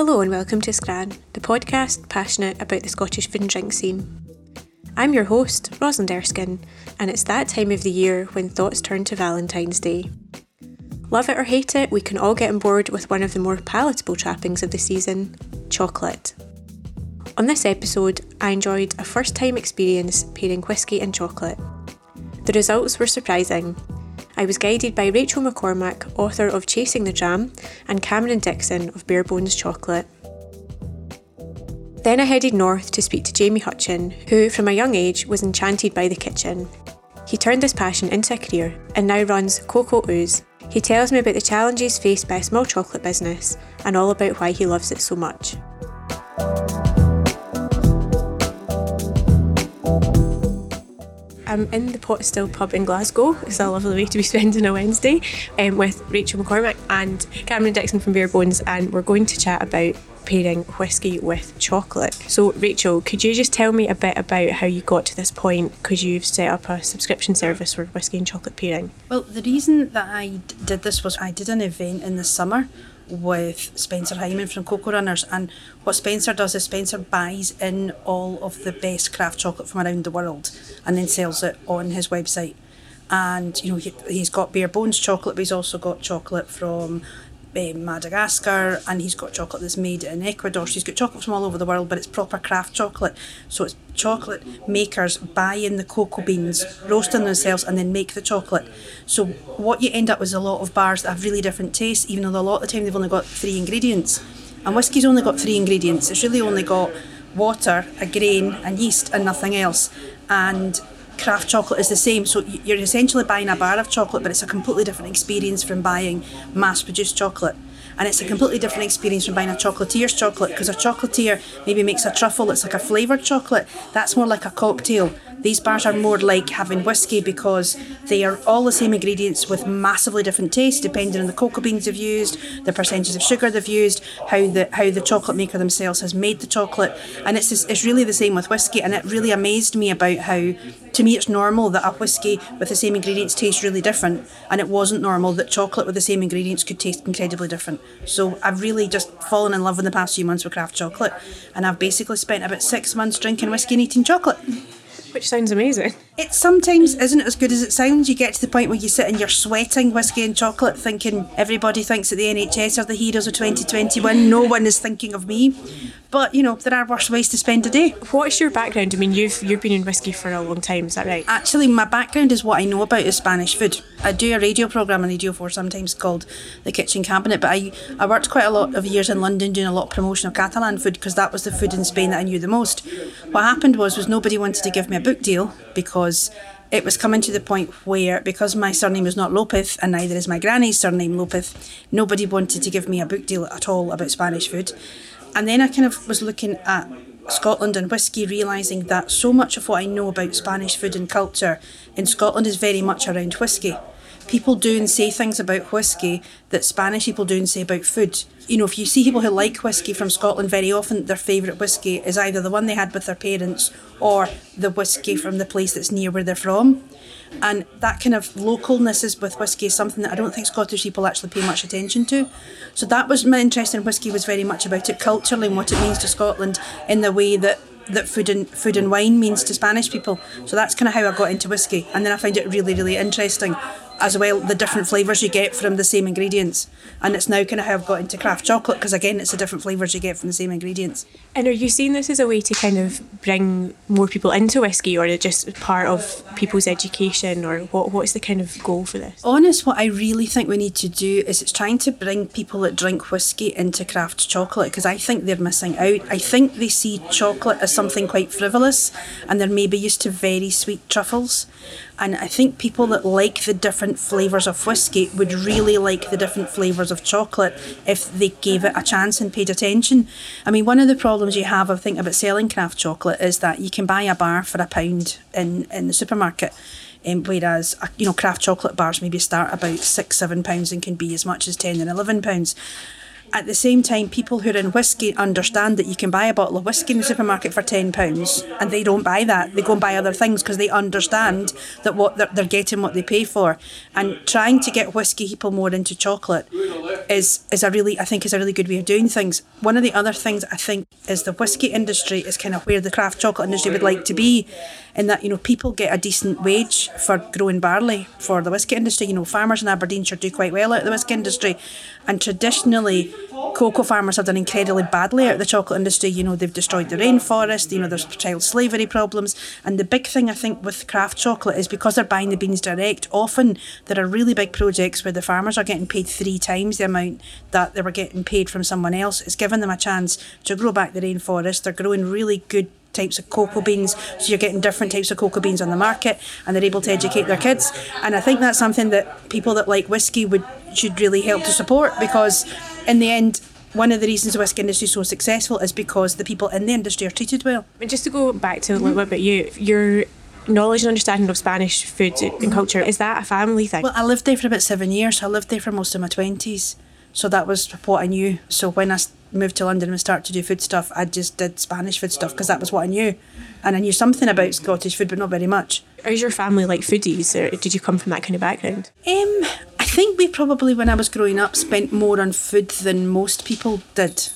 Hello and welcome to Scran, the podcast passionate about the Scottish food and drink scene. I'm your host, Rosalind Erskine, and it's that time of the year when thoughts turn to Valentine's Day. Love it or hate it, we can all get on board with one of the more palatable trappings of the season chocolate. On this episode, I enjoyed a first time experience pairing whisky and chocolate. The results were surprising. I was guided by Rachel McCormack, author of Chasing the Dram, and Cameron Dixon of Bare Bones Chocolate. Then I headed north to speak to Jamie Hutcheon, who, from a young age, was enchanted by the kitchen. He turned this passion into a career and now runs Cocoa Ooze. He tells me about the challenges faced by a small chocolate business and all about why he loves it so much. I'm in the Pot Still pub in Glasgow. It's a lovely way to be spending a Wednesday um, with Rachel McCormack and Cameron Dixon from Bare Bones, and we're going to chat about pairing whiskey with chocolate. So, Rachel, could you just tell me a bit about how you got to this point? Because you've set up a subscription service for whiskey and chocolate pairing. Well, the reason that I did this was I did an event in the summer with Spencer Hyman from Cocoa Runners. And what Spencer does is Spencer buys in all of the best craft chocolate from around the world and then sells it on his website. And you know he, he's got bare bones chocolate, but he's also got chocolate from um, Madagascar, and he's got chocolate that's made in Ecuador. She's got chocolate from all over the world, but it's proper craft chocolate. So it's chocolate makers buy in the cocoa beans, roasting themselves, and then make the chocolate. So what you end up with is a lot of bars that have really different tastes, even though a lot of the time they've only got three ingredients. And whiskey's only got three ingredients. It's really only got water, a grain, and yeast, and nothing else. And craft chocolate is the same. So you're essentially buying a bar of chocolate, but it's a completely different experience from buying mass produced chocolate. And it's a completely different experience from buying a chocolatier's chocolate because a chocolatier maybe makes a truffle that's like a flavoured chocolate. That's more like a cocktail. These bars are more like having whiskey because they are all the same ingredients with massively different tastes depending on the cocoa beans they've used, the percentage of sugar they've used, how the how the chocolate maker themselves has made the chocolate, and it's just, it's really the same with whiskey. And it really amazed me about how, to me, it's normal that a whiskey with the same ingredients tastes really different, and it wasn't normal that chocolate with the same ingredients could taste incredibly different. So I've really just fallen in love in the past few months with craft chocolate, and I've basically spent about six months drinking whiskey and eating chocolate. Which sounds amazing. It sometimes isn't as good as it sounds. You get to the point where you sit and you're sweating whiskey and chocolate, thinking everybody thinks that the NHS are the heroes of 2021. No one is thinking of me. But you know, there are worse ways to spend a day. What's your background? I mean, you've you've been in whiskey for a long time. Is that right? Actually, my background is what I know about is Spanish food. I do a radio program on Radio Four, sometimes called the Kitchen Cabinet. But I I worked quite a lot of years in London doing a lot of promotion of Catalan food because that was the food in Spain that I knew the most. What happened was was nobody wanted to give me a book deal because it was coming to the point where, because my surname is not Lopez and neither is my granny's surname Lopez, nobody wanted to give me a book deal at all about Spanish food. And then I kind of was looking at Scotland and whisky, realising that so much of what I know about Spanish food and culture in Scotland is very much around whisky. People do and say things about whisky that Spanish people do and say about food. You know, if you see people who like whisky from Scotland, very often their favourite whisky is either the one they had with their parents or the whisky from the place that's near where they're from. And that kind of localness is with whisky is something that I don't think Scottish people actually pay much attention to. So that was my interest in whisky was very much about it culturally and what it means to Scotland in the way that that food and food and wine means to Spanish people. So that's kind of how I got into whisky, and then I found it really, really interesting as well the different flavours you get from the same ingredients. And it's now kind of how I've got into craft chocolate because again, it's the different flavours you get from the same ingredients. And are you seeing this as a way to kind of bring more people into whisky or just part of people's education, or what? What's the kind of goal for this? Honest, what I really think we need to do is it's trying to bring people that drink whisky into craft chocolate because I think they're missing out. I think they see chocolate as something quite frivolous, and they're maybe used to very sweet truffles. And I think people that like the different flavours of whiskey would really like the different flavours of chocolate if they gave it a chance and paid attention. I mean, one of the problems you have, I think, about selling craft chocolate is that you can buy a bar for a pound in, in the supermarket. Um, whereas uh, you know craft chocolate bars maybe start about six seven pounds and can be as much as ten and eleven pounds at the same time, people who are in whisky understand that you can buy a bottle of whisky in the supermarket for £10 and they don't buy that. They go and buy other things because they understand that what they're, they're, getting what they pay for. And trying to get whisky people more into chocolate is is a really I think is a really good way of doing things. One of the other things I think is the whiskey industry is kind of where the craft chocolate industry would like to be, in that you know people get a decent wage for growing barley for the whiskey industry. You know farmers in Aberdeenshire do quite well out of the whiskey industry, and traditionally cocoa farmers have done incredibly badly out of the chocolate industry. You know they've destroyed the rainforest. You know there's child slavery problems, and the big thing I think with craft chocolate is because they're buying the beans direct. Often there are really big projects where the farmers are getting paid three times the amount that they were getting paid from someone else. It's given them a chance to grow back the rainforest. They're growing really good types of cocoa beans. So you're getting different types of cocoa beans on the market and they're able to educate their kids. And I think that's something that people that like whiskey would should really help to support because in the end one of the reasons the whisky industry is so successful is because the people in the industry are treated well. And just to go back to a little bit about you, your knowledge and understanding of Spanish food and culture, is that a family thing? Well, I lived there for about seven years. I lived there for most of my 20s. So that was what I knew. So when I moved to London and started to do food stuff, I just did Spanish food stuff because that was what I knew. And I knew something about Scottish food, but not very much. Is your family like foodies, or did you come from that kind of background? Um, think we probably, when I was growing up, spent more on food than most people did.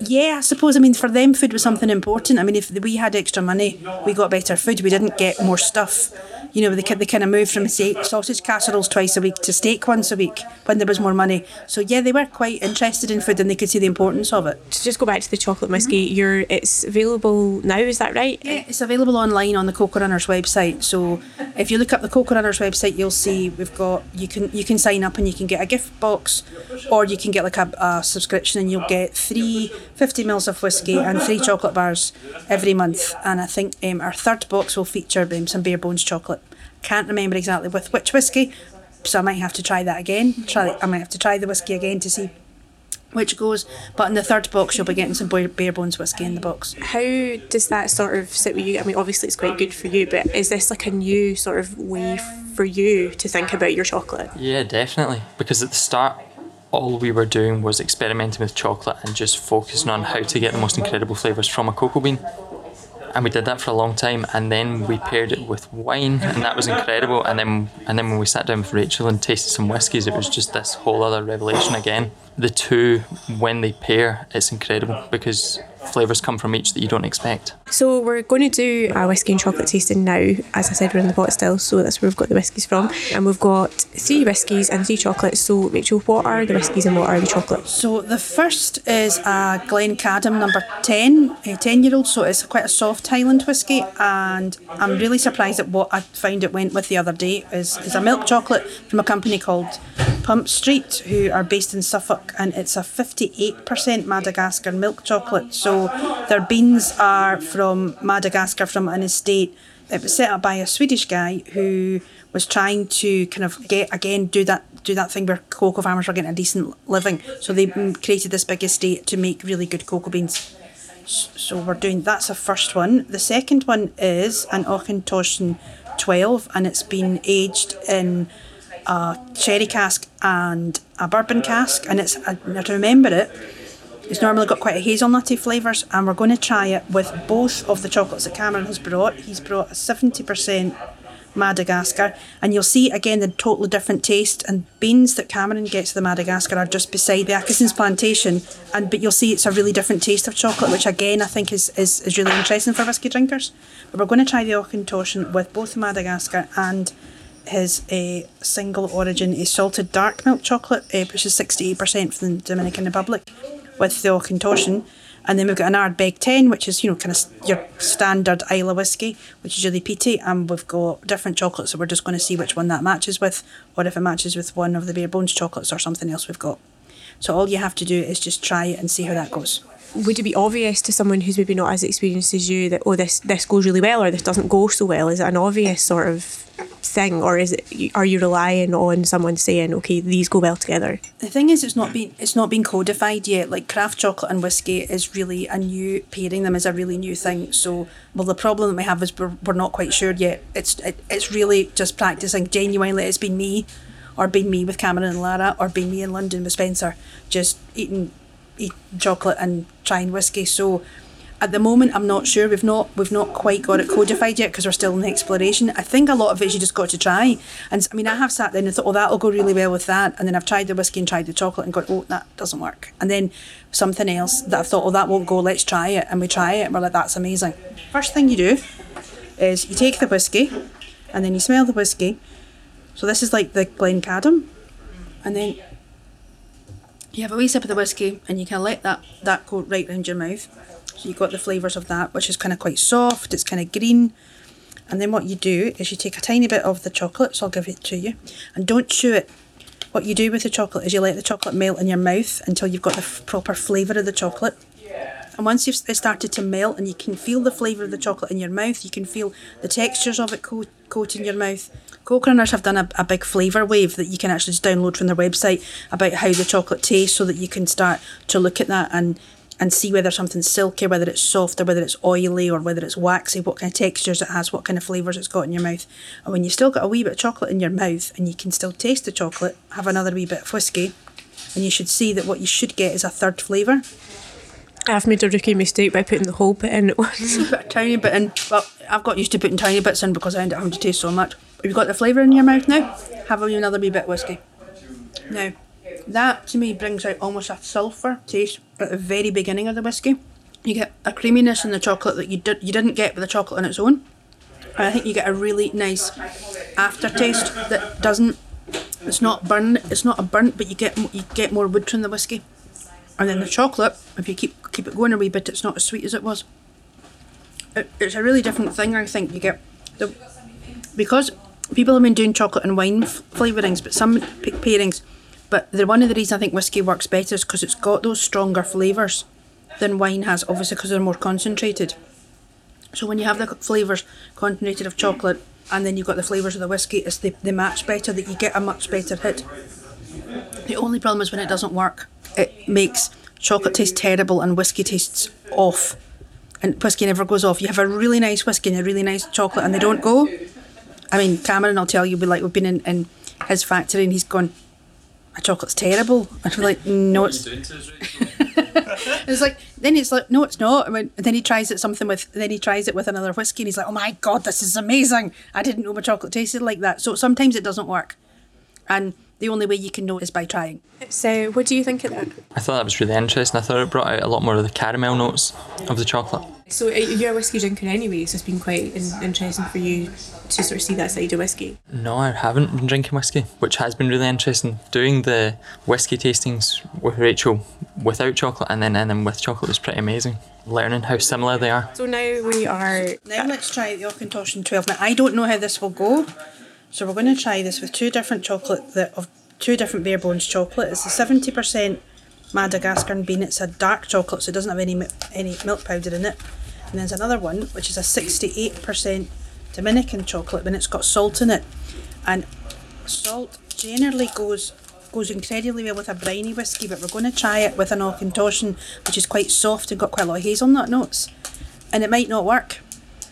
Yeah, I suppose. I mean, for them, food was something important. I mean, if we had extra money, we got better food. We didn't get more stuff you know, they, they kind of moved from say, sausage casseroles twice a week to steak once a week when there was more money. So yeah, they were quite interested in food and they could see the importance of it. To just go back to the chocolate whiskey, mm-hmm. you're it's available now. Is that right? Yeah, it's available online on the Cocoa Runners website. So if you look up the Cocoa Runners website, you'll see we've got you can you can sign up and you can get a gift box, or you can get like a, a subscription and you'll get three 50 mils of whiskey and three chocolate bars every month. And I think um, our third box will feature um, some bare bones chocolate. Can't remember exactly with which whiskey, so I might have to try that again. Try, I might have to try the whiskey again to see which goes. But in the third box, you'll be getting some bare bones whiskey in the box. How does that sort of sit with you? I mean, obviously it's quite good for you, but is this like a new sort of way for you to think about your chocolate? Yeah, definitely. Because at the start, all we were doing was experimenting with chocolate and just focusing on how to get the most incredible flavours from a cocoa bean and we did that for a long time and then we paired it with wine and that was incredible. And then and then when we sat down with Rachel and tasted some whiskies it was just this whole other revelation again. The two when they pair it's incredible because flavours come from each that you don't expect. So we're going to do a whiskey and chocolate tasting now. As I said, we're in the pot still, so that's where we've got the whiskies from. And we've got three whiskies and three chocolates. So Rachel, what are the whiskies and what are the chocolates? So the first is a Glencadam number 10, a 10 year old. So it's quite a soft Highland whiskey. And I'm really surprised at what I found it went with the other day is, is a milk chocolate from a company called Pump Street, who are based in Suffolk, and it's a 58% Madagascar milk chocolate. So their beans are from Madagascar, from an estate. It was set up by a Swedish guy who was trying to kind of get again do that do that thing where cocoa farmers were getting a decent living. So they created this big estate to make really good cocoa beans. So we're doing that's the first one. The second one is an Auchentoshan 12 and it's been aged in a sherry cask and a bourbon cask, and it's I to remember it. It's normally got quite a hazelnutty flavours, and we're going to try it with both of the chocolates that Cameron has brought. He's brought a seventy percent Madagascar, and you'll see again the totally different taste. And beans that Cameron gets the Madagascar are just beside the Akesson's plantation, and but you'll see it's a really different taste of chocolate, which again I think is, is, is really interesting for whisky drinkers. But we're going to try the Auchentoshan with both the Madagascar and his a uh, single origin a salted dark milk chocolate, uh, which is 68% from the Dominican Republic, with the Auchentoshan. And then we've got an Ardbeg 10, which is, you know, kind of your standard Islay whiskey, which is really peaty. And we've got different chocolates, so we're just going to see which one that matches with, or if it matches with one of the bare bones chocolates or something else we've got. So all you have to do is just try it and see how that goes would it be obvious to someone who's maybe not as experienced as you that oh this this goes really well or this doesn't go so well? Is it an obvious sort of thing, or is it are you relying on someone saying okay these go well together? The thing is, it's not been it's not been codified yet. Like craft chocolate and whiskey is really a new pairing them is a really new thing. So well, the problem that we have is we're, we're not quite sure yet. It's it, it's really just practicing genuinely. It's been me, or been me with Cameron and Lara, or been me in London with Spencer, just eating eat chocolate and trying whiskey. So At the moment, I'm not sure. We've not we've not quite got it codified yet because we're still in the exploration. I think a lot of it you just got to try. And I mean, I have sat there and thought, oh, that'll go really well with that. And then I've tried the whiskey and tried the chocolate and gone, oh, that doesn't work. And then something else that I've thought, oh, that won't go. Let's try it. And we try it, and we're like, that's amazing. First thing you do is you take the whiskey, and then you smell the whiskey. So this is like the Glencadam, and then you have a wee sip of the whiskey, and you can let that that go right round your mouth. So you've got the flavours of that, which is kind of quite soft, it's kind of green. And then what you do is you take a tiny bit of the chocolate, so I'll give it to you, and don't chew it. What you do with the chocolate is you let the chocolate melt in your mouth until you've got the proper flavour of the chocolate. And once you've started to melt and you can feel the flavour of the chocolate in your mouth, you can feel the textures of it coat, your mouth. Runners have done a, a big flavour wave that you can actually just download from their website about how the chocolate tastes so that you can start to look at that and and see whether something's silky, whether it's soft or whether it's oily or whether it's waxy, what kind of textures it has, what kind of flavours it's got in your mouth. And when you've still got a wee bit of chocolate in your mouth and you can still taste the chocolate, have another wee bit of whiskey, and you should see that what you should get is a third flavour. I've made a rookie mistake by putting the whole bit in at once. Put a tiny bit in. Well, I've got used to putting tiny bits in because I end up having to taste so much. You've you got the flavour in your mouth now? Have another wee bit of whiskey. Now, that to me brings out almost a sulphur taste at the very beginning of the whiskey. You get a creaminess in the chocolate that you did you didn't get with the chocolate on its own. And I think you get a really nice aftertaste that doesn't. It's not burn. It's not a burnt, but you get you get more wood from the whiskey. And then the chocolate, if you keep keep it going a wee bit, it's not as sweet as it was. It, it's a really different thing. I think you get the because people have been doing chocolate and wine f- flavourings, but some pairings. But the one of the reasons I think whiskey works better is because it's got those stronger flavours than wine has, obviously because they're more concentrated. So when you have the flavours concentrated of chocolate and then you've got the flavours of the whiskey, it's they, they match better, that you get a much better hit. The only problem is when it doesn't work, it makes chocolate tastes terrible and whiskey tastes off. And whiskey never goes off. You have a really nice whiskey and a really nice chocolate and they don't go. I mean, Cameron, I'll tell you, we like we've been in, in his factory and he's gone, my chocolate's terrible. And we're like, no, it's. it's like then it's like no, it's not. I mean, then he tries it something with then he tries it with another whiskey and he's like, oh my god, this is amazing. I didn't know my chocolate tasted like that. So sometimes it doesn't work, and the only way you can know is by trying. So, what do you think of that? I thought that was really interesting. I thought it brought out a lot more of the caramel notes of the chocolate. So, uh, you're a whiskey drinker anyway, so it's been quite in- interesting for you to sort of see that side of whiskey. No, I haven't been drinking whiskey, which has been really interesting. Doing the whiskey tastings with Rachel without chocolate and then and then with chocolate was pretty amazing. Learning how similar they are. So now we are. Now let's try the Auchentoshan 12. Now I don't know how this will go, so we're going to try this with two different chocolate that of two different bare bones chocolate. It's a seventy percent Madagascar bean. It's a dark chocolate, so it doesn't have any any milk powder in it. And there's another one which is a sixty-eight percent Dominican chocolate, and it's got salt in it. And salt generally goes goes incredibly well with a briny whiskey, but we're going to try it with an Auchentoshan, which is quite soft and got quite a lot of hazelnut notes. And it might not work,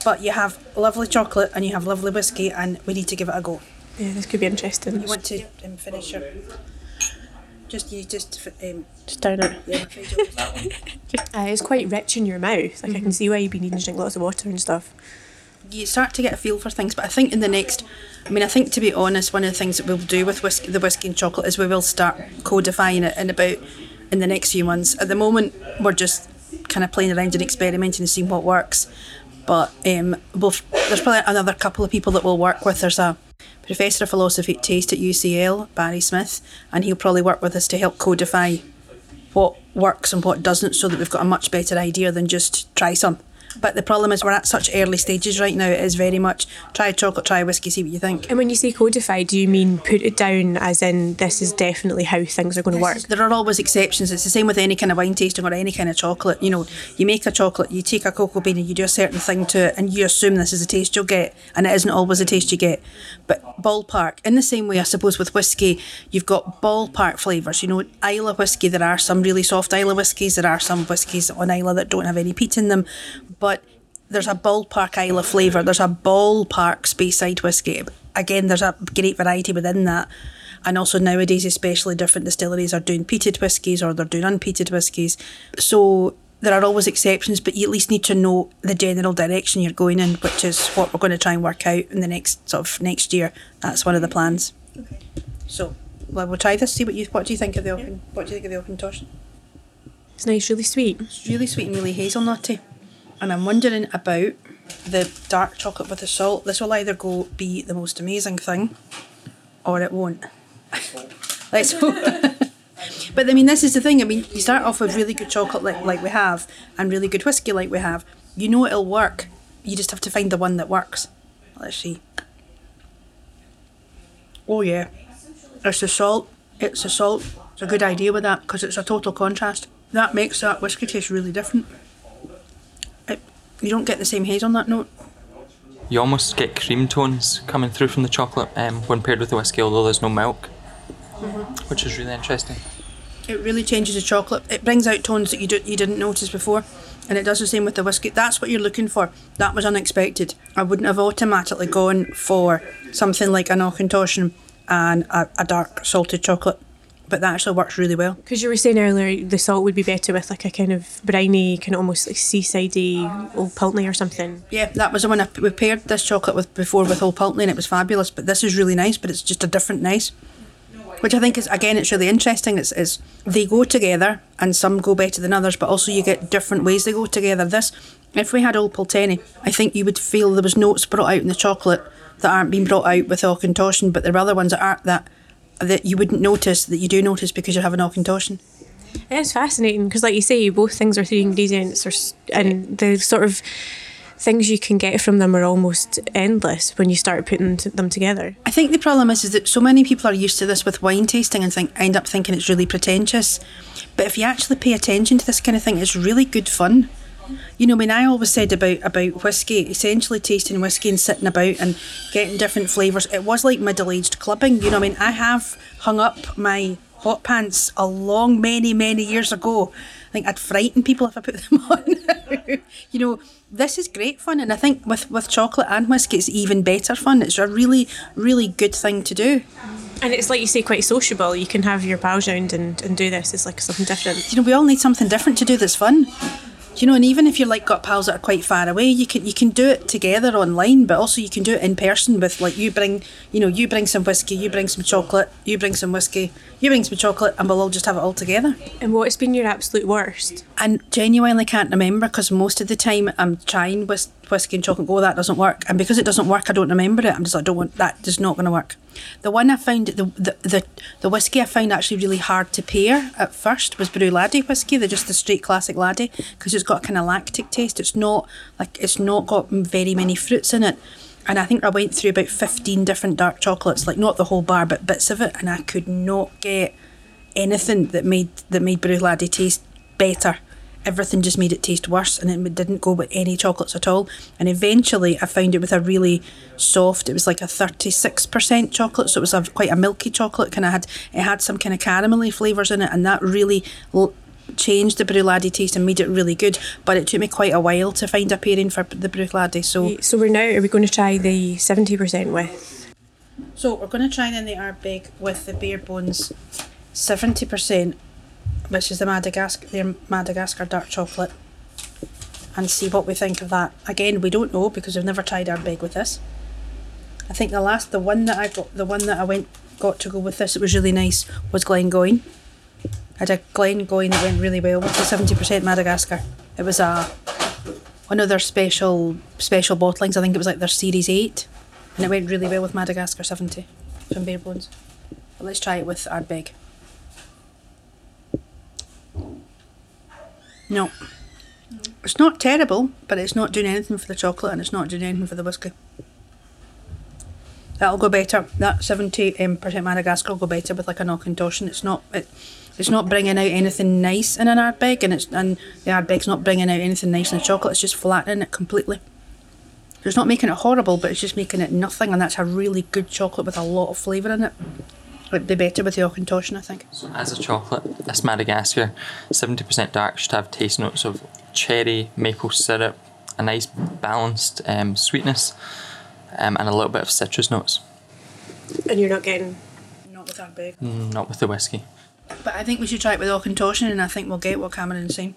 but you have lovely chocolate and you have lovely whiskey, and we need to give it a go. Yeah, this could be interesting. You want to um, finish your. Just you just um, Just down it. yeah, I'm afraid you'll- Uh, it's quite rich in your mouth. Like I can see why you've been needing to drink lots of water and stuff. you start to get a feel for things. But I think in the next, I mean, I think to be honest, one of the things that we'll do with whiskey, the whiskey and chocolate is we will start codifying it in about in the next few months. At the moment, we're just kind of playing around and experimenting and seeing what works. But um, we'll, there's probably another couple of people that we'll work with. There's a professor of philosophy at Taste at UCL, Barry Smith, and he'll probably work with us to help codify what works and what doesn't so that we've got a much better idea than just try some. But the problem is we're at such early stages right now, it is very much try chocolate, try whiskey, see what you think. And when you say codified, do you mean put it down as in this is definitely how things are going to work? There are always exceptions. It's the same with any kind of wine tasting or any kind of chocolate. You know, you make a chocolate, you take a cocoa bean and you do a certain thing to it and you assume this is the taste you'll get and it isn't always the taste you get. But ballpark, in the same way I suppose with whiskey, you've got ballpark flavours. You know, Islay whiskey, there are some really soft Islay whiskies, there are some whiskies on Islay that don't have any peat in them. But there's a ballpark Islay flavour, there's a ballpark Speyside whiskey. Again, there's a great variety within that. And also nowadays, especially different distilleries are doing peated whiskies or they're doing unpeated whiskies. So there are always exceptions, but you at least need to know the general direction you're going in, which is what we're going to try and work out in the next sort of next year. That's one of the plans. Okay. So, well, we'll try this. See what you what do you think of the open what do you think of the Auchentoshan? It's nice, really sweet. It's really sweet and really hazelnutty, and I'm wondering about the dark chocolate with the salt. This will either go be the most amazing thing, or it won't. Let's hope. But I mean, this is the thing. I mean, you start off with really good chocolate like, like we have, and really good whiskey like we have. You know it'll work. You just have to find the one that works. Let's see. Oh yeah, it's the salt. It's the salt. It's a good idea with that because it's a total contrast. That makes that whiskey taste really different. You don't get the same haze on that note. You almost get cream tones coming through from the chocolate um, when paired with the whiskey, although there's no milk, which is really interesting. It really changes the chocolate. It brings out tones that you do, you didn't notice before, and it does the same with the whiskey. That's what you're looking for. That was unexpected. I wouldn't have automatically gone for something like an Auchentoshan and a, a dark salted chocolate, but that actually works really well. Because you were saying earlier the salt would be better with like a kind of briny, kind of almost like seasidey old Pulteney or something. Yeah, that was the one I, we paired this chocolate with before with Old Pulteney, and it was fabulous. But this is really nice, but it's just a different nice. Which I think is again, it's really interesting. It's, it's they go together, and some go better than others, but also you get different ways they go together. This, if we had Old Pulteney, I think you would feel there was notes brought out in the chocolate that aren't being brought out with Auchentoshan, but there are other ones that aren't that that you wouldn't notice that you do notice because you have an Auchentoshan. It is fascinating because, like you say, both things are three ingredients, or, and the sort of things you can get from them are almost endless when you start putting t- them together. I think the problem is, is that so many people are used to this with wine tasting and think end up thinking it's really pretentious. But if you actually pay attention to this kind of thing, it's really good fun. You know, I mean, I always said about about whiskey, essentially tasting whiskey and sitting about and getting different flavours. It was like middle aged clubbing. You know, what I mean, I have hung up my hot pants a long, many, many years ago. I think I'd frighten people if I put them on. you know, this is great fun, and I think with with chocolate and whiskey, it's even better fun. It's a really, really good thing to do. And it's like you say, quite sociable. You can have your pals round and, and do this. It's like something different. you know, we all need something different to do that's fun. You know, and even if you're like got pals that are quite far away, you can you can do it together online, but also you can do it in person with like you bring, you know, you bring some whiskey, you bring some chocolate, you bring some whiskey, you bring some chocolate, and we'll all just have it all together. And what's been your absolute worst? And genuinely can't remember because most of the time I'm trying whis- whiskey and chocolate. Go, that doesn't work, and because it doesn't work, I don't remember it. I'm just like, I don't want that. Is not going to work. The one I found, the, the the the whiskey I found actually really hard to pair at first was Bruichladdich whiskey. They're just the straight classic Laddie because it's got a kind of lactic taste. It's not like it's not got very many fruits in it. And I think I went through about fifteen different dark chocolates, like not the whole bar, but bits of it, and I could not get anything that made that made Bruichladdich taste better. Everything just made it taste worse, and it didn't go with any chocolates at all. And eventually, I found it with a really soft. It was like a thirty six percent chocolate, so it was a, quite a milky chocolate. Kind of had it had some kind of caramelly flavors in it, and that really l- changed the Bruichladdich taste and made it really good. But it took me quite a while to find a pairing for the Bruichladdich. So, So we're now, are we going to try the 70% with? so we're going to try then the Ardbeg with the bare bones, seventy percent which is the Madagascar, their Madagascar dark chocolate, and see what we think of that. Again, we don't know because we've never tried Ardbeg with this. I think the last, the one that I got, the one that I went got to go with this, it was really nice, was Glengoyne. I had a Glengoyne that went really well with the seventy percent Madagascar. It was a one of their special special bottlings. I think it was like their series eight, and it went really well with Madagascar seventy from Bare Bones. But let's try it with Ardbeg. No. It's not terrible, but it's not doing anything for the chocolate and it's not doing anything for the whiskey. That'll go better. That seventy um, percent Madagascar will go better with like a an Auchentoshan. It's not it, it's not bringing out anything nice in an Ardbeg, and it's and the Ardbeg's not bringing out anything nice in the chocolate. It's just flattening it completely. So it's not making it horrible, but it's just making it nothing, and that's a really good chocolate with a lot of flavour in it. It'd be better with the Auchentoshan, I think. So as a chocolate, this Madagascar, 70% dark, should have taste notes of cherry, maple syrup, a nice balanced um, sweetness, um, and a little bit of citrus notes. And you're not getting. Not with Ardbeg. Mm, Not with the whiskey. But I think we should try it with Auchentoshan, and I think we'll get what Cameron's saying.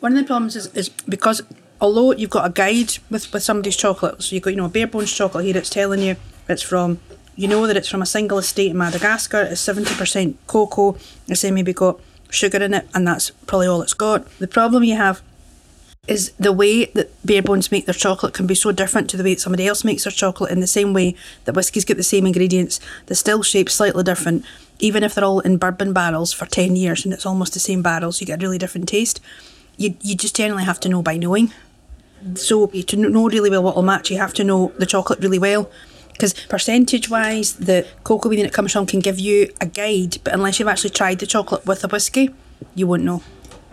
One of the problems is, is because although you've got a guide with, with somebody's chocolate, so you've got, you know, a bare bones chocolate here, it's telling you it's from, you know that it's from a single estate in Madagascar, it's 70% cocoa, it's maybe got sugar in it, and that's probably all it's got. The problem you have is the way that bare bones make their chocolate can be so different to the way that somebody else makes their chocolate in the same way that whiskies get the same ingredients, the still shape slightly different, even if they're all in bourbon barrels for 10 years and it's almost the same barrels, you get a really different taste. You, you just generally have to know by knowing. So to know really well what will match, you have to know the chocolate really well. Because percentage wise, the cocoa bean that comes from can give you a guide, but unless you've actually tried the chocolate with a whiskey, you won't know.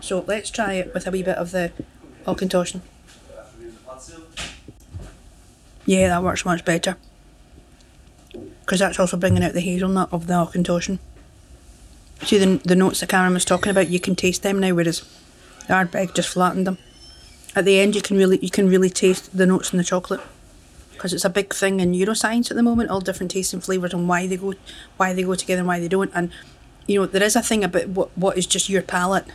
So let's try it with a wee bit of the Auchentoshan. Yeah, that works much better. Because that's also bringing out the hazelnut of the Auchentoshan. See the, the notes that Cameron was talking about, you can taste them now, whereas the Ardbeg just flattened them. At the end, you can really you can really taste the notes in the chocolate because it's a big thing in neuroscience at the moment. All different tastes and flavors and why they go why they go together and why they don't. And you know there is a thing about what what is just your palate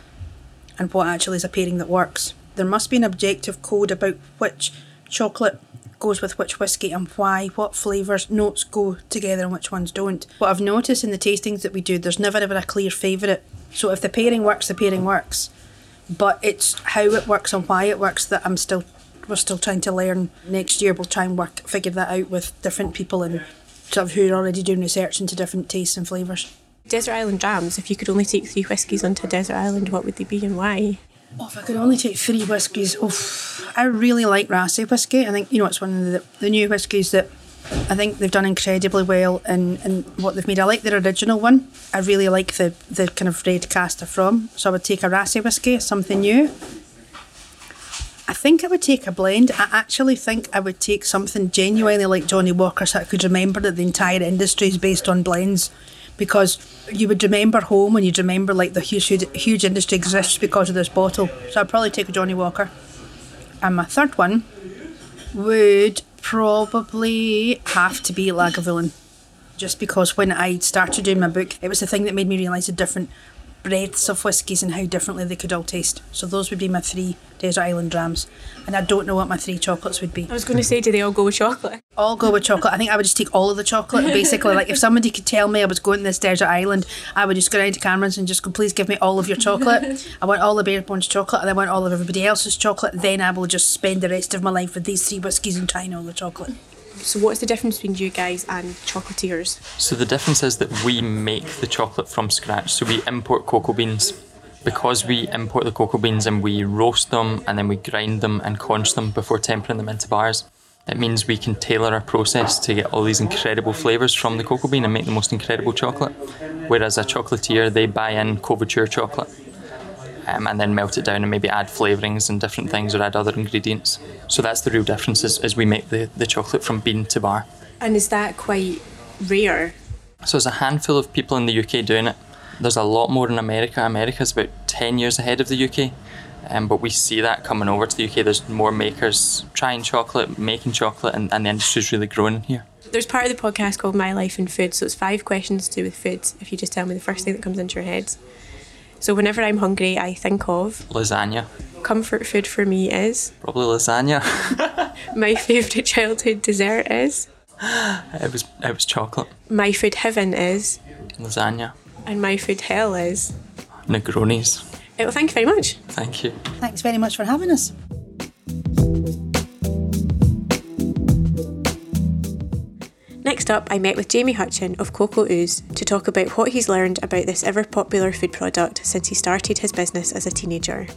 and what actually is a pairing that works there must be an objective code about which chocolate goes with which whiskey and why, what flavours, notes go together and which ones don't. What I've noticed in the tastings that we do, there's never ever a clear favourite. So if the pairing works, the pairing works. But it's how it works and why it works that I'm still we're still trying to learn. Next year we'll try and work figure that out with different people and sort of who are already doing research into different tastes and flavours. Desert Island jams. if you could only take three whiskies onto desert island, what would they be and why? Oh, if I could only take three whiskies, oh, I really like Raasay whiskey. I think you know it's one of the, the new whiskies that I think they've done incredibly well in, in what they've made. I like their original one. I really like the the kind of red caster from. So I would take a Raasay whiskey, something new. I think I would take a blend. I actually think I would take something genuinely like Johnnie Walker so I could remember that the entire industry is based on blends because you would remember home and you'd remember like the huge, huge, huge industry exists because of this bottle. So I'd probably take a Johnnie Walker. And my third one would probably have to be Lagavulin. Just because when I started doing my book, it was the thing that made me realise the different breadths of whiskies and how differently they could all taste. So those would be my three desert island drams. And I don't know what my three chocolates would be. I was going to say, do they all go with chocolate? All go with chocolate. I think I would just take all of the chocolate. Basically, like if somebody could tell me I was going to this desert island, I would just go down to Cameron's and just go, please give me all of your chocolate. I want all the bare bones chocolate and I want all of everybody else's chocolate. Then I will just spend the rest of my life with these three whiskies and trying all the chocolate. So, what's the difference between you guys and chocolatiers? So, the difference is that we make the chocolate from scratch. So, we import cocoa beans. Because we import the cocoa beans and we roast them and then we grind them and conch them before tempering them into bars, it means we can tailor our process to get all these incredible flavours from the cocoa bean and make the most incredible chocolate. Whereas a chocolatier, they buy in couverture chocolate um, and then melt it down and maybe add flavourings and different things or add other ingredients. So that's the real difference is, is we make the, the chocolate from bean to bar. And is that quite rare? So there's a handful of people in the UK doing it. There's a lot more in America. America's about 10 years ahead of the UK. Um, but we see that coming over to the UK. There's more makers trying chocolate, making chocolate, and, and the industry's really growing here. There's part of the podcast called My Life in Food, so it's five questions to do with food. If you just tell me the first thing that comes into your head. So whenever I'm hungry, I think of lasagna. Comfort food for me is probably lasagna. my favourite childhood dessert is. It was it was chocolate. My food heaven is lasagna. And my food hell is Negronis. Well, thank you very much. Thank you. Thanks very much for having us. Next up, I met with Jamie Hutcheon of Cocoa Ooze to talk about what he's learned about this ever popular food product since he started his business as a teenager.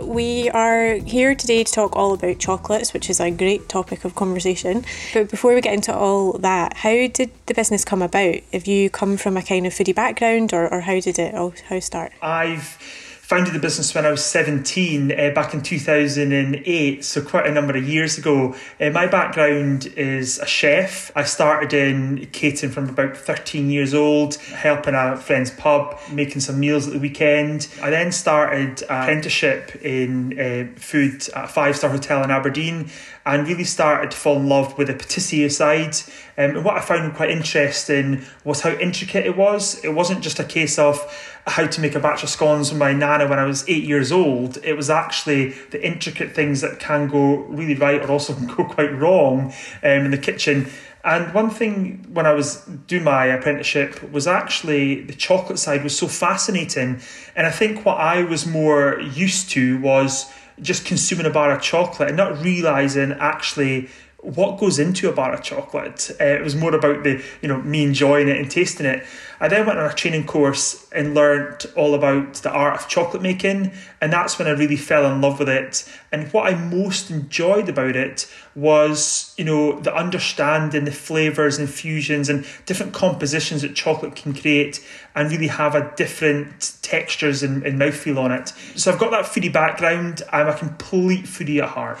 We are here today to talk all about chocolates, which is a great topic of conversation. But before we get into all that, how did the business come about? Have you come from a kind of foodie background, or, or how did it all how start? I've founded the business when I was 17, uh, back in 2008, so quite a number of years ago. Uh, my background is a chef. I started in catering from about 13 years old, helping a friend's pub, making some meals at the weekend. I then started an apprenticeship in uh, food at a five star hotel in Aberdeen and really started to fall in love with the patisserie side. Um, and what I found quite interesting was how intricate it was. It wasn't just a case of how to make a batch of scones with my nana when I was eight years old. It was actually the intricate things that can go really right or also can go quite wrong um, in the kitchen. And one thing when I was doing my apprenticeship was actually the chocolate side was so fascinating. And I think what I was more used to was just consuming a bar of chocolate and not realizing actually what goes into a bar of chocolate. Uh, it was more about the, you know, me enjoying it and tasting it. I then went on a training course and learned all about the art of chocolate making, and that's when I really fell in love with it. And what I most enjoyed about it was, you know, the understanding the flavors and fusions and different compositions that chocolate can create and really have a different textures and, and mouthfeel on it. So I've got that foodie background. I'm a complete foodie at heart.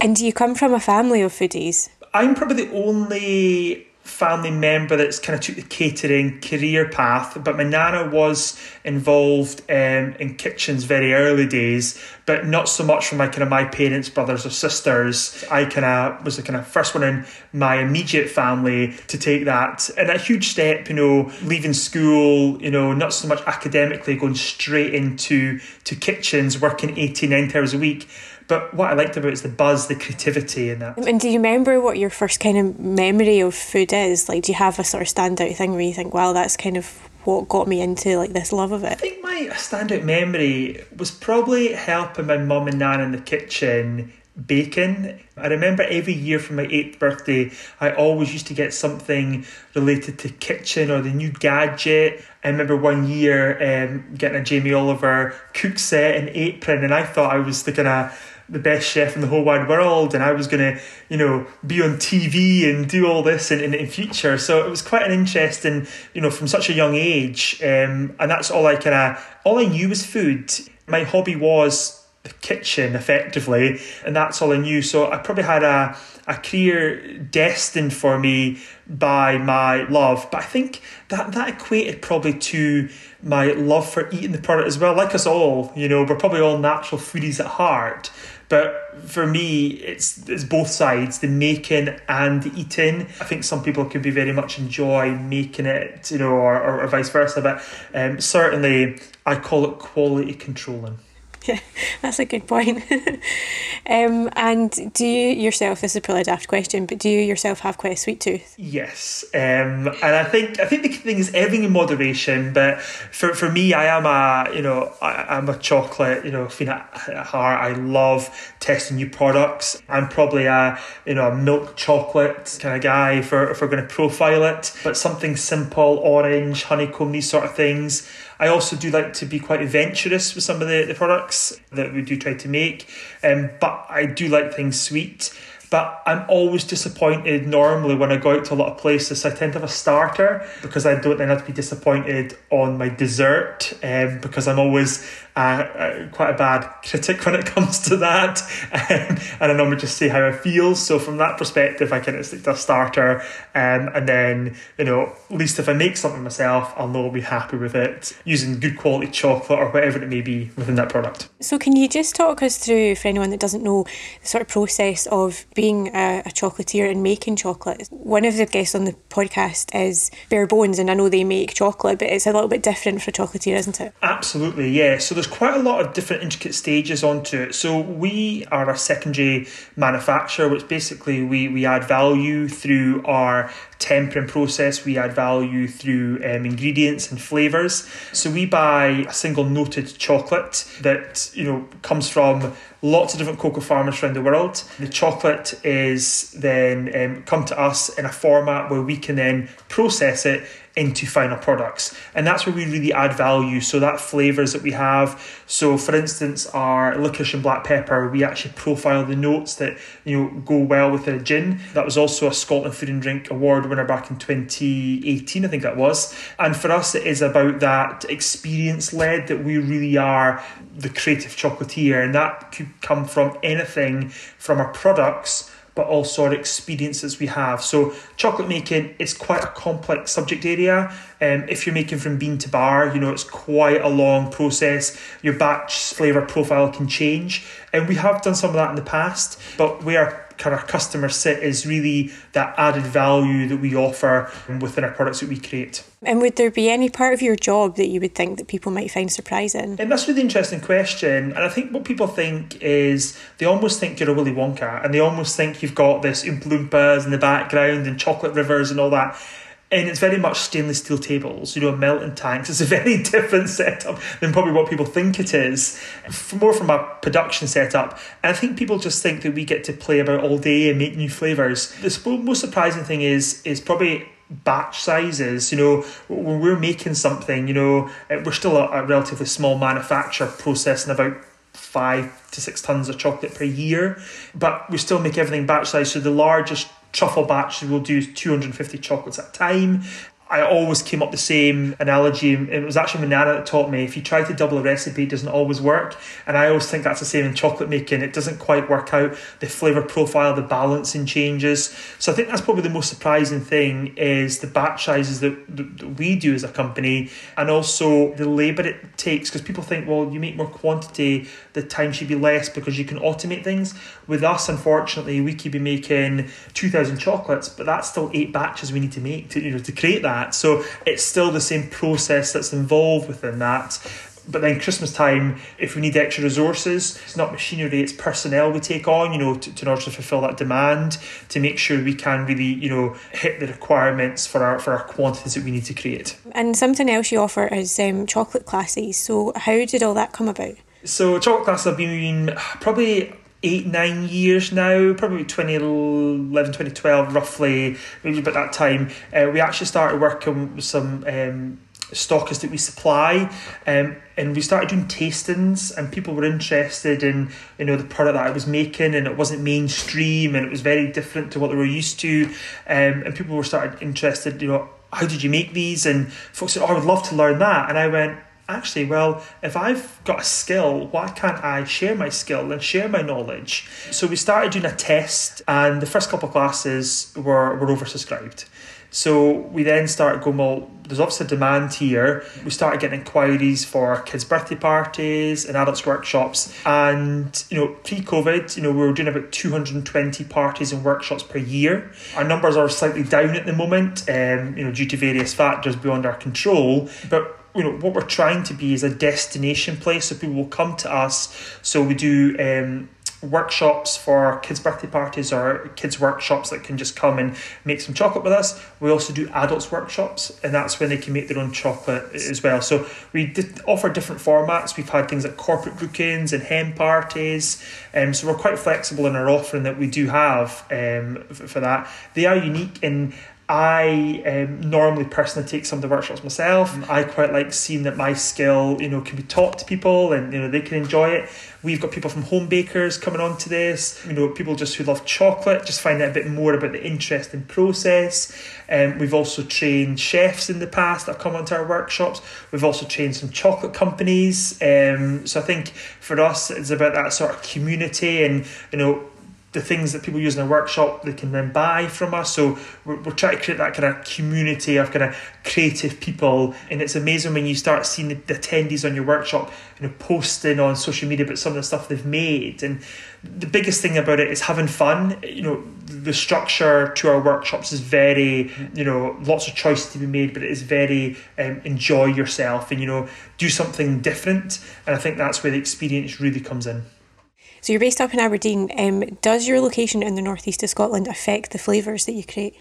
And do you come from a family of foodies? I'm probably the only family member that's kind of took the catering career path, but my nana was involved um, in kitchens very early days, but not so much from my kind of my parents, brothers or sisters. I kind of was the kind of first one in my immediate family to take that, and a huge step, you know, leaving school, you know, not so much academically, going straight into to kitchens, working 18, 19 hours a week but what I liked about it is the buzz, the creativity in that. And do you remember what your first kind of memory of food is? Like, do you have a sort of standout thing where you think, wow, that's kind of what got me into like this love of it? I think my standout memory was probably helping my mum and nan in the kitchen baking. I remember every year for my eighth birthday, I always used to get something related to kitchen or the new gadget. I remember one year um, getting a Jamie Oliver cook set and apron, and I thought I was the kind of the best chef in the whole wide world and I was going to, you know, be on TV and do all this in, in, in future. So it was quite an interesting, you know, from such a young age. Um, and that's all I kind of, all I knew was food. My hobby was the kitchen effectively and that's all I knew. So I probably had a, a career destined for me by my love. But I think that that equated probably to my love for eating the product as well. Like us all, you know, we're probably all natural foodies at heart. But for me, it's it's both sides, the making and the eating. I think some people could be very much enjoy making it, you know, or, or, or vice versa. But um, certainly, I call it quality controlling. Yeah, that's a good point. um, and do you yourself? This is probably a daft question, but do you yourself have quite a sweet tooth? Yes, um, and I think I think the thing is everything in moderation. But for, for me, I am a you know I, am a chocolate you know fan at heart. I love testing new products. I'm probably a you know a milk chocolate kind of guy for if we're going to profile it. But something simple, orange, honeycomb, these sort of things. I also do like to be quite adventurous with some of the, the products that we do try to make, um, but I do like things sweet. But I'm always disappointed normally when I go out to a lot of places. I tend to have a starter because I don't then have to be disappointed on my dessert um, because I'm always uh, quite a bad critic when it comes to that. Um, and I normally just say how I feel. So from that perspective, I kind of stick to a starter. Um, and then, you know, at least if I make something myself, I'll know I'll be happy with it using good quality chocolate or whatever it may be within that product. So can you just talk us through, for anyone that doesn't know, the sort of process of being a, a chocolatier and making chocolate? One of the guests on the podcast is Bare Bones, and I know they make chocolate, but it's a little bit different for a chocolatier, isn't it? Absolutely, yeah. So there's there's quite a lot of different intricate stages onto it. So we are a secondary manufacturer, which basically we, we add value through our tempering process. We add value through um, ingredients and flavors. So we buy a single noted chocolate that you know comes from lots of different cocoa farmers around the world. The chocolate is then um, come to us in a format where we can then process it into final products. And that's where we really add value. So that flavours that we have. So for instance, our licorice and black pepper, we actually profile the notes that you know go well with a gin. That was also a Scotland Food and Drink Award winner back in 2018, I think that was. And for us it is about that experience led that we really are the creative chocolatier and that could come from anything from our products but also our experiences we have. So, chocolate making is quite a complex subject area. Um, if you're making from bean to bar, you know, it's quite a long process. Your batch flavour profile can change. And we have done some of that in the past, but we kind of customer sit is really that added value that we offer within our products that we create. And would there be any part of your job that you would think that people might find surprising? And that's a really interesting question. And I think what people think is they almost think you're a Willy Wonka and they almost think you've got this Oompa Loompas in the background and chocolate rivers and all that and it's very much stainless steel tables, you know, melting tanks. It's a very different setup than probably what people think it is. More from a production setup, and I think people just think that we get to play about all day and make new flavors. The most surprising thing is is probably batch sizes. You know, when we're making something, you know, eh, we're still a, a relatively small manufacturer processing about five to six tons of chocolate per year, but we still make everything batch size. So the largest truffle batch will do 250 chocolates at a time. I always came up the same analogy. It was actually my Manana that taught me if you try to double a recipe, it doesn't always work. And I always think that's the same in chocolate making. It doesn't quite work out. The flavour profile, the balancing changes. So I think that's probably the most surprising thing is the batch sizes that, that we do as a company and also the labour it takes. Because people think, well, you make more quantity, the time should be less because you can automate things. With us, unfortunately, we could be making 2,000 chocolates, but that's still eight batches we need to make to, you know, to create that that. So it's still the same process that's involved within that. But then Christmas time, if we need extra resources, it's not machinery, it's personnel we take on, you know, to, to in order to fulfill that demand, to make sure we can really, you know, hit the requirements for our for our quantities that we need to create. And something else you offer is um, chocolate classes. So how did all that come about? So chocolate classes have been probably eight, nine years now, probably 2011, 2012, roughly, maybe about that time, uh, we actually started working with some um, stockists that we supply. Um, and we started doing tastings and people were interested in you know the product that I was making and it wasn't mainstream and it was very different to what they were used to um, and people were started interested you know how did you make these and folks said oh I would love to learn that and I went actually, well, if I've got a skill, why can't I share my skill and share my knowledge? So we started doing a test, and the first couple of classes were, were oversubscribed. So we then started going, well, there's obviously demand here. We started getting inquiries for kids' birthday parties and adults' workshops. And, you know, pre COVID, you know, we were doing about 220 parties and workshops per year. Our numbers are slightly down at the moment, um, you know, due to various factors beyond our control. But you know what we're trying to be is a destination place so people will come to us. So we do um, workshops for kids birthday parties or kids workshops that can just come and make some chocolate with us. We also do adults workshops and that's when they can make their own chocolate as well. So we offer different formats. We've had things like corporate bookings and hen parties. Um, so we're quite flexible in our offering that we do have um, for that. They are unique in I um, normally personally take some of the workshops myself. Mm. I quite like seeing that my skill, you know, can be taught to people and you know they can enjoy it. We've got people from home bakers coming on to this. You know, people just who love chocolate, just find out a bit more about the interesting process. Um, we've also trained chefs in the past that have come onto our workshops. We've also trained some chocolate companies. Um, so I think for us, it's about that sort of community and you know the things that people use in a workshop they can then buy from us. So we're, we're trying to create that kind of community of kind of creative people. And it's amazing when you start seeing the, the attendees on your workshop, you know, posting on social media about some of the stuff they've made. And the biggest thing about it is having fun. You know, the structure to our workshops is very, you know, lots of choices to be made, but it is very um, enjoy yourself and, you know, do something different. And I think that's where the experience really comes in. So you're based up in Aberdeen. Um, does your location in the northeast of Scotland affect the flavours that you create?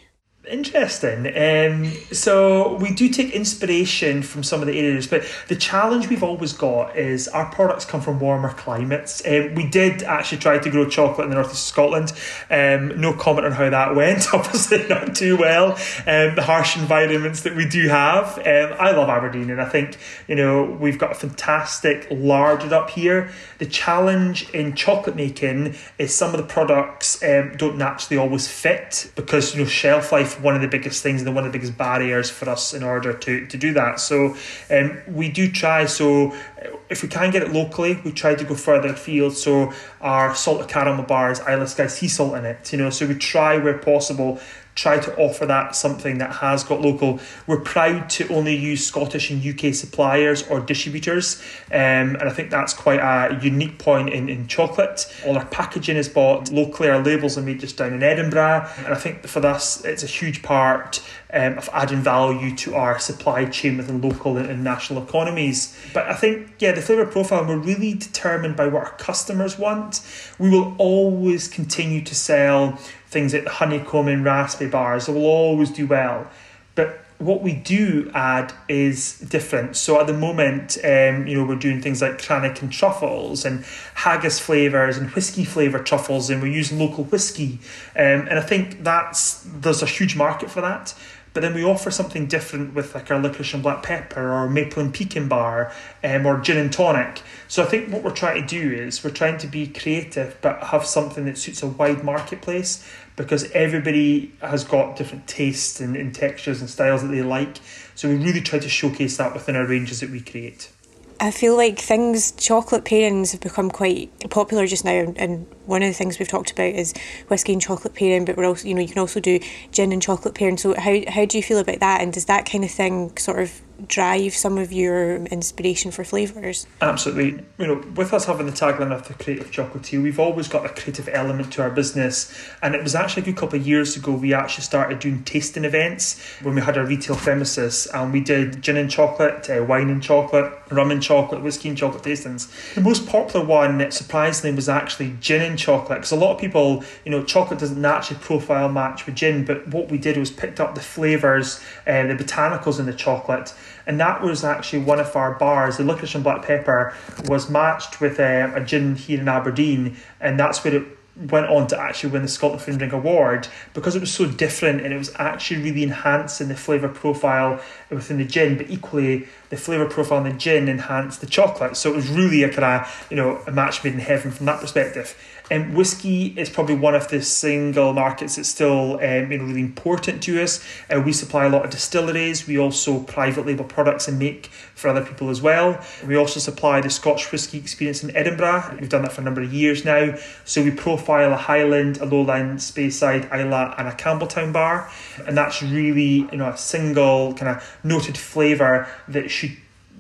Interesting. Um, so we do take inspiration from some of the areas, but the challenge we've always got is our products come from warmer climates. Um, we did actually try to grow chocolate in the north of Scotland. Um, no comment on how that went. Obviously, not too well. Um, the harsh environments that we do have. Um, I love Aberdeen, and I think you know we've got a fantastic larder up here. The challenge in chocolate making is some of the products um, don't naturally always fit because you know shelf life one of the biggest things and one of the biggest barriers for us in order to, to do that. So um, we do try. So uh, if we can get it locally, we try to go further afield. So our salted caramel bars, Isle of Skye sea salt in it. You know, so we try where possible try to offer that something that has got local. We're proud to only use Scottish and UK suppliers or distributors, um, and I think that's quite a unique point in, in chocolate. All our packaging is bought locally, our labels are made just down in Edinburgh, and I think for us it's a huge part um, of adding value to our supply chain within local and, and national economies. But I think, yeah, the flavour profile, we're really determined by what our customers want. We will always continue to sell things like the honeycomb and raspberry bars, will always do well. But what we do add is different. So at the moment, um, you know, we're doing things like cranachan truffles and haggis flavors and whiskey flavor truffles, and we're using local whiskey. Um, and I think that's there's a huge market for that. But then we offer something different with like our licorice and black pepper or maple and pecan bar um, or gin and tonic. So I think what we're trying to do is we're trying to be creative but have something that suits a wide marketplace because everybody has got different tastes and, and textures and styles that they like. So we really try to showcase that within our ranges that we create. I feel like things, chocolate pairings have become quite popular just now, and one of the things we've talked about is whiskey and chocolate pairing, but we're also, you know, you can also do gin and chocolate pairing. So how how do you feel about that, and does that kind of thing sort of drive some of your inspiration for flavours? Absolutely. You know, with us having the tagline of the creative chocolatier, we've always got a creative element to our business. And it was actually a good couple of years ago we actually started doing tasting events when we had our retail premises and we did gin and chocolate, uh, wine and chocolate, rum and chocolate, whiskey and chocolate tastings. The most popular one, surprisingly, was actually gin and chocolate because a lot of people, you know, chocolate doesn't naturally profile match with gin, but what we did was picked up the flavours, uh, the botanicals in the chocolate and that was actually one of our bars. The licorice and black pepper was matched with um, a gin here in Aberdeen, and that's where it went on to actually win the Scotland Food and Drink Award because it was so different and it was actually really enhancing the flavour profile within the gin, but equally the flavour profile in the gin enhanced the chocolate. So it was really a kind of, you know, a match made in heaven from that perspective. Um, whiskey is probably one of the single markets that's still um, you know, really important to us. Uh, we supply a lot of distilleries. We also private label products and make for other people as well. We also supply the Scotch whisky experience in Edinburgh. We've done that for a number of years now. So we profile a Highland, a Lowland, Speyside, Islay, and a Campbeltown bar, and that's really you know a single kind of noted flavour that should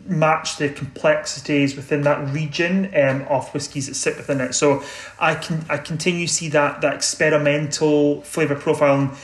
match the complexities within that region um, of whiskies that sit within it. So I can I continue to see that that experimental flavour profile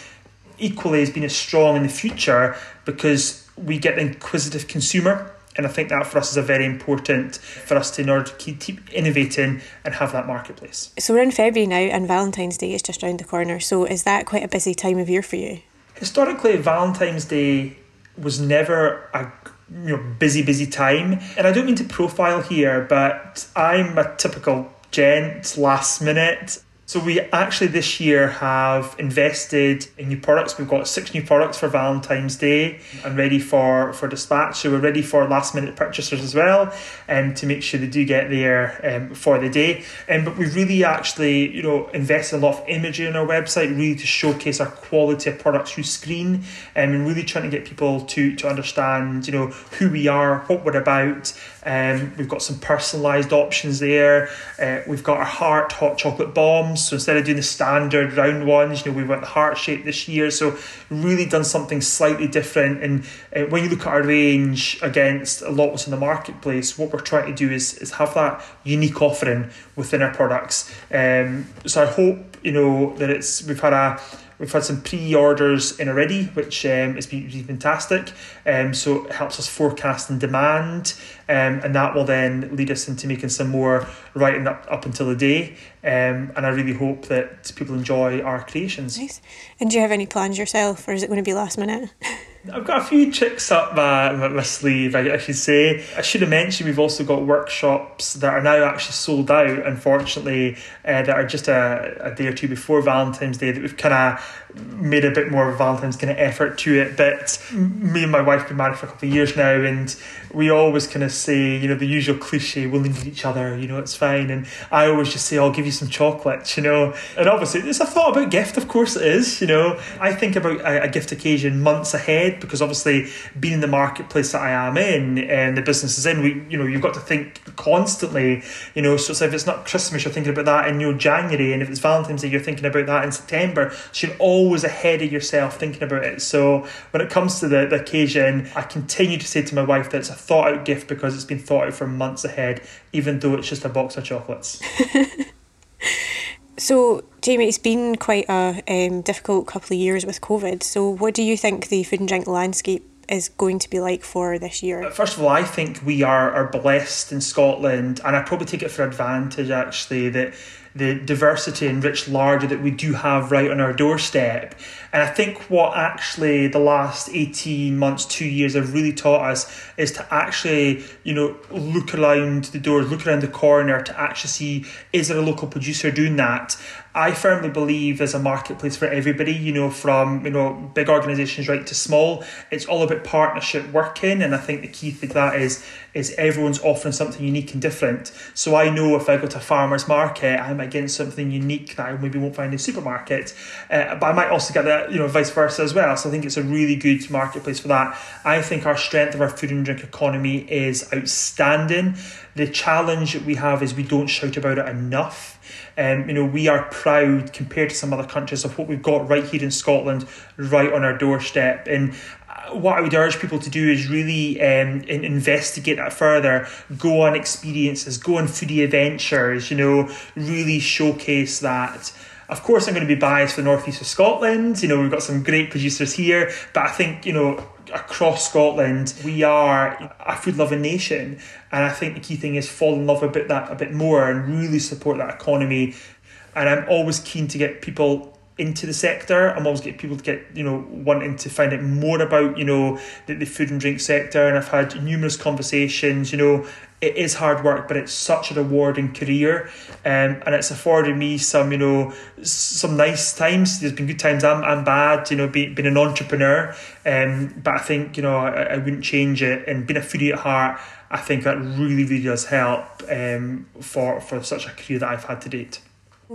equally as being as strong in the future because we get the inquisitive consumer. And I think that for us is a very important for us to in order to keep, keep innovating and have that marketplace. So we're in February now and Valentine's Day is just around the corner. So is that quite a busy time of year for you? Historically Valentine's Day was never a you know busy busy time. And i don't mean to profile here but i'm a typical gent last minute so we actually this year have invested in new products. We've got six new products for Valentine's Day and ready for, for dispatch. So we're ready for last minute purchasers as well and um, to make sure they do get there um, for the day. Um, but we've really actually, you know, invested a lot of imagery on our website really to showcase our quality of products through screen um, and really trying to get people to, to understand, you know, who we are, what we're about. Um, we've got some personalised options there. Uh, we've got our heart hot chocolate bombs so instead of doing the standard round ones, you know, we went heart shape this year. So really done something slightly different. And uh, when you look at our range against a lot what's in the marketplace, what we're trying to do is, is have that unique offering within our products. Um, so I hope, you know, that it's we've had a We've had some pre-orders in already, which um, has been really fantastic. Um, so it helps us forecast and demand, um, and that will then lead us into making some more writing up, up until the day. Um, and I really hope that people enjoy our creations. Nice. And do you have any plans yourself, or is it going to be last minute? I've got a few tricks up my, my sleeve, I, I, should say. I should have mentioned we've also got workshops that are now actually sold out, unfortunately, uh, that are just a, a day or two before Valentine's Day that we've kind of made a bit more of a Valentine's kind of effort to it. But me and my wife have been married for a couple of years now, and we always kind of say, you know, the usual cliche, we'll need each other, you know, it's fine. And I always just say, I'll give you some chocolates, you know. And obviously, it's a thought about gift, of course it is, you know. I think about a, a gift occasion months ahead because obviously, being in the marketplace that I am in and the business is in, we, you know, you've got to think constantly, you know. So, so if it's not Christmas, you're thinking about that in you know, January, and if it's Valentine's Day, you're thinking about that in September. So you're always ahead of yourself thinking about it. So when it comes to the, the occasion, I continue to say to my wife that it's a thought out gift because it's been thought out for months ahead, even though it's just a box of chocolates. so, Jamie, it's been quite a um, difficult couple of years with COVID. So, what do you think the food and drink landscape is going to be like for this year? First of all, I think we are, are blessed in Scotland, and I probably take it for advantage actually that the diversity and rich larder that we do have right on our doorstep. And I think what actually the last 18 months, two years have really taught us is to actually, you know, look around the doors, look around the corner to actually see is there a local producer doing that? I firmly believe there's a marketplace for everybody, you know, from, you know, big organisations right to small. It's all about partnership working and I think the key thing that is is everyone's offering something unique and different. So I know if I go to a farmer's market, I might get something unique that I maybe won't find in a supermarket. Uh, but I might also get that, you know, vice versa as well. So I think it's a really good marketplace for that. I think our strength of our food and drink economy is outstanding. The challenge that we have is we don't shout about it enough. Um, you know, we are proud compared to some other countries of what we've got right here in Scotland, right on our doorstep. And uh, what I would urge people to do is really um, investigate that further, go on experiences, go on foodie adventures, you know, really showcase that. Of course, I'm going to be biased for the northeast of Scotland. You know, we've got some great producers here, but I think, you know, across Scotland, we are a food loving nation. And I think the key thing is fall in love with that a bit more and really support that economy. And I'm always keen to get people into the sector. I'm always getting people to get, you know, wanting to find out more about, you know, the, the food and drink sector. And I've had numerous conversations, you know, it is hard work, but it's such a rewarding career, um, and it's afforded me some, you know, some nice times. There's been good times and, and bad, you know, being, being an entrepreneur. Um, but I think you know I, I wouldn't change it. And being a foodie at heart, I think that really, really does help um, for for such a career that I've had to date.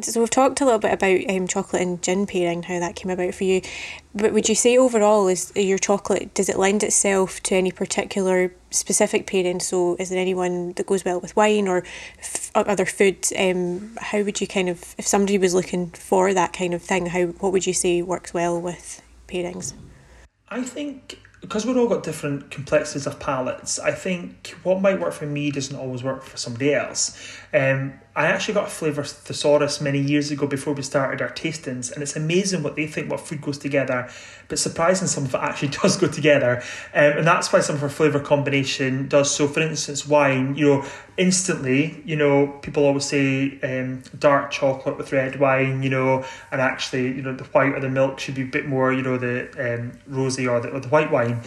So we've talked a little bit about um, chocolate and gin pairing, how that came about for you. But would you say overall is your chocolate does it lend itself to any particular specific pairing? So is there anyone that goes well with wine or f- other food? Um, how would you kind of if somebody was looking for that kind of thing, how what would you say works well with pairings? I think because we've all got different complexities of palates, I think what might work for me doesn't always work for somebody else. Um, I actually got a flavour thesaurus many years ago before we started our tastings, and it's amazing what they think what food goes together, but surprising some of it actually does go together. Um, and that's why some of our flavour combination does. So, for instance, wine, you know, instantly, you know, people always say um, dark chocolate with red wine, you know, and actually, you know, the white or the milk should be a bit more, you know, the um, rosy or the, or the white wine.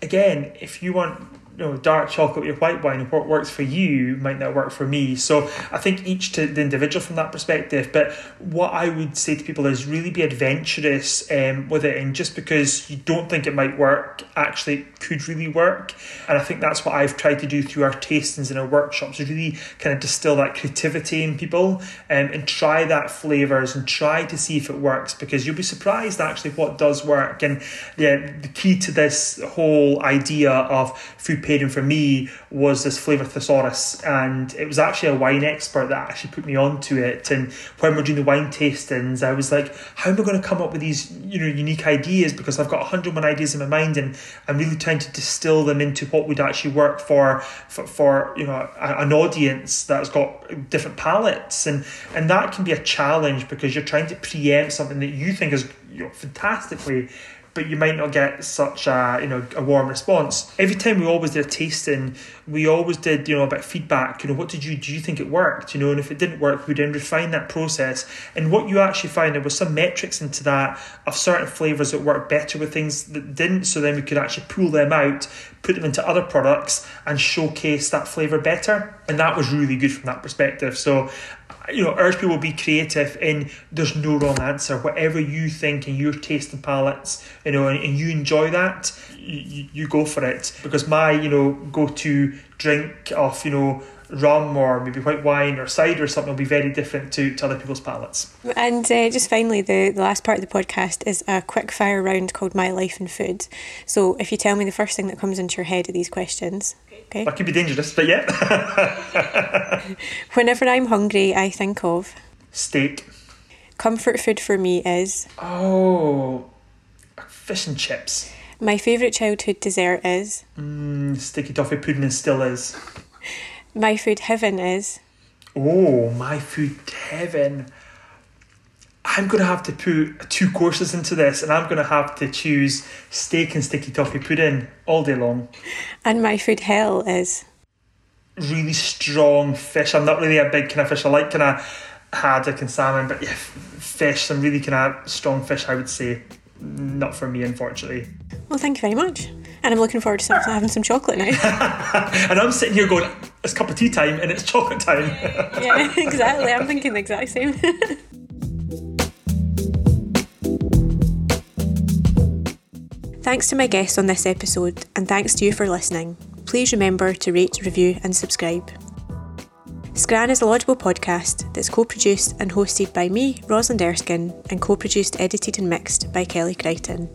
Again, if you want you know, dark chocolate with white wine, what works for you might not work for me. So I think each to the individual from that perspective. But what I would say to people is really be adventurous um, with it, and just because you don't think it might work, actually could really work. And I think that's what I've tried to do through our tastings and our workshops, really kind of distill that creativity in people um, and try that flavors and try to see if it works because you'll be surprised actually what does work. And yeah, the key to this whole idea of food pairing for me was this flavour thesaurus, and it was actually a wine expert that actually put me onto it. And when we're doing the wine tastings, I was like, how am I going to come up with these you know unique ideas? Because I've got a hundred one ideas in my mind, and I'm really trying to distill them into what would actually work for for, for you know an audience that's got different palates, and and that can be a challenge because you're trying to preempt something that you think is you know, fantastically but you might not get such a you know a warm response. Every time we always did a tasting, we always did you know a bit of feedback. You know, what did you do? You think it worked? You know, and if it didn't work, we'd then refine that process. And what you actually find there was some metrics into that of certain flavors that worked better with things that didn't. So then we could actually pull them out, put them into other products, and showcase that flavor better. And that was really good from that perspective. So you know, urge people to be creative and there's no wrong answer. Whatever you think and your taste and palates, you know, and, and you enjoy that, you, you go for it. Because my, you know, go to drink of, you know, rum or maybe white wine or cider or something will be very different to, to other people's palates. And uh, just finally, the, the last part of the podcast is a quick fire round called My Life in Food. So if you tell me the first thing that comes into your head of these questions, Okay. That could be dangerous, but yeah. Whenever I'm hungry, I think of steak. Comfort food for me is oh, fish and chips. My favourite childhood dessert is mm, sticky toffee pudding and still is. My food heaven is oh, my food heaven. I'm going to have to put two courses into this and I'm going to have to choose steak and sticky toffee pudding all day long. And my food hell is? Really strong fish. I'm not really a big kind of fish. I like kind of haddock and salmon, but yeah, fish, some really kind of strong fish, I would say. Not for me, unfortunately. Well, thank you very much. And I'm looking forward to having some chocolate now. and I'm sitting here going, it's cup of tea time and it's chocolate time. yeah, exactly. I'm thinking the exact same. Thanks to my guests on this episode, and thanks to you for listening. Please remember to rate, review, and subscribe. Scran is a laudable podcast that's co produced and hosted by me, Rosalind Erskine, and co produced, edited, and mixed by Kelly Crichton.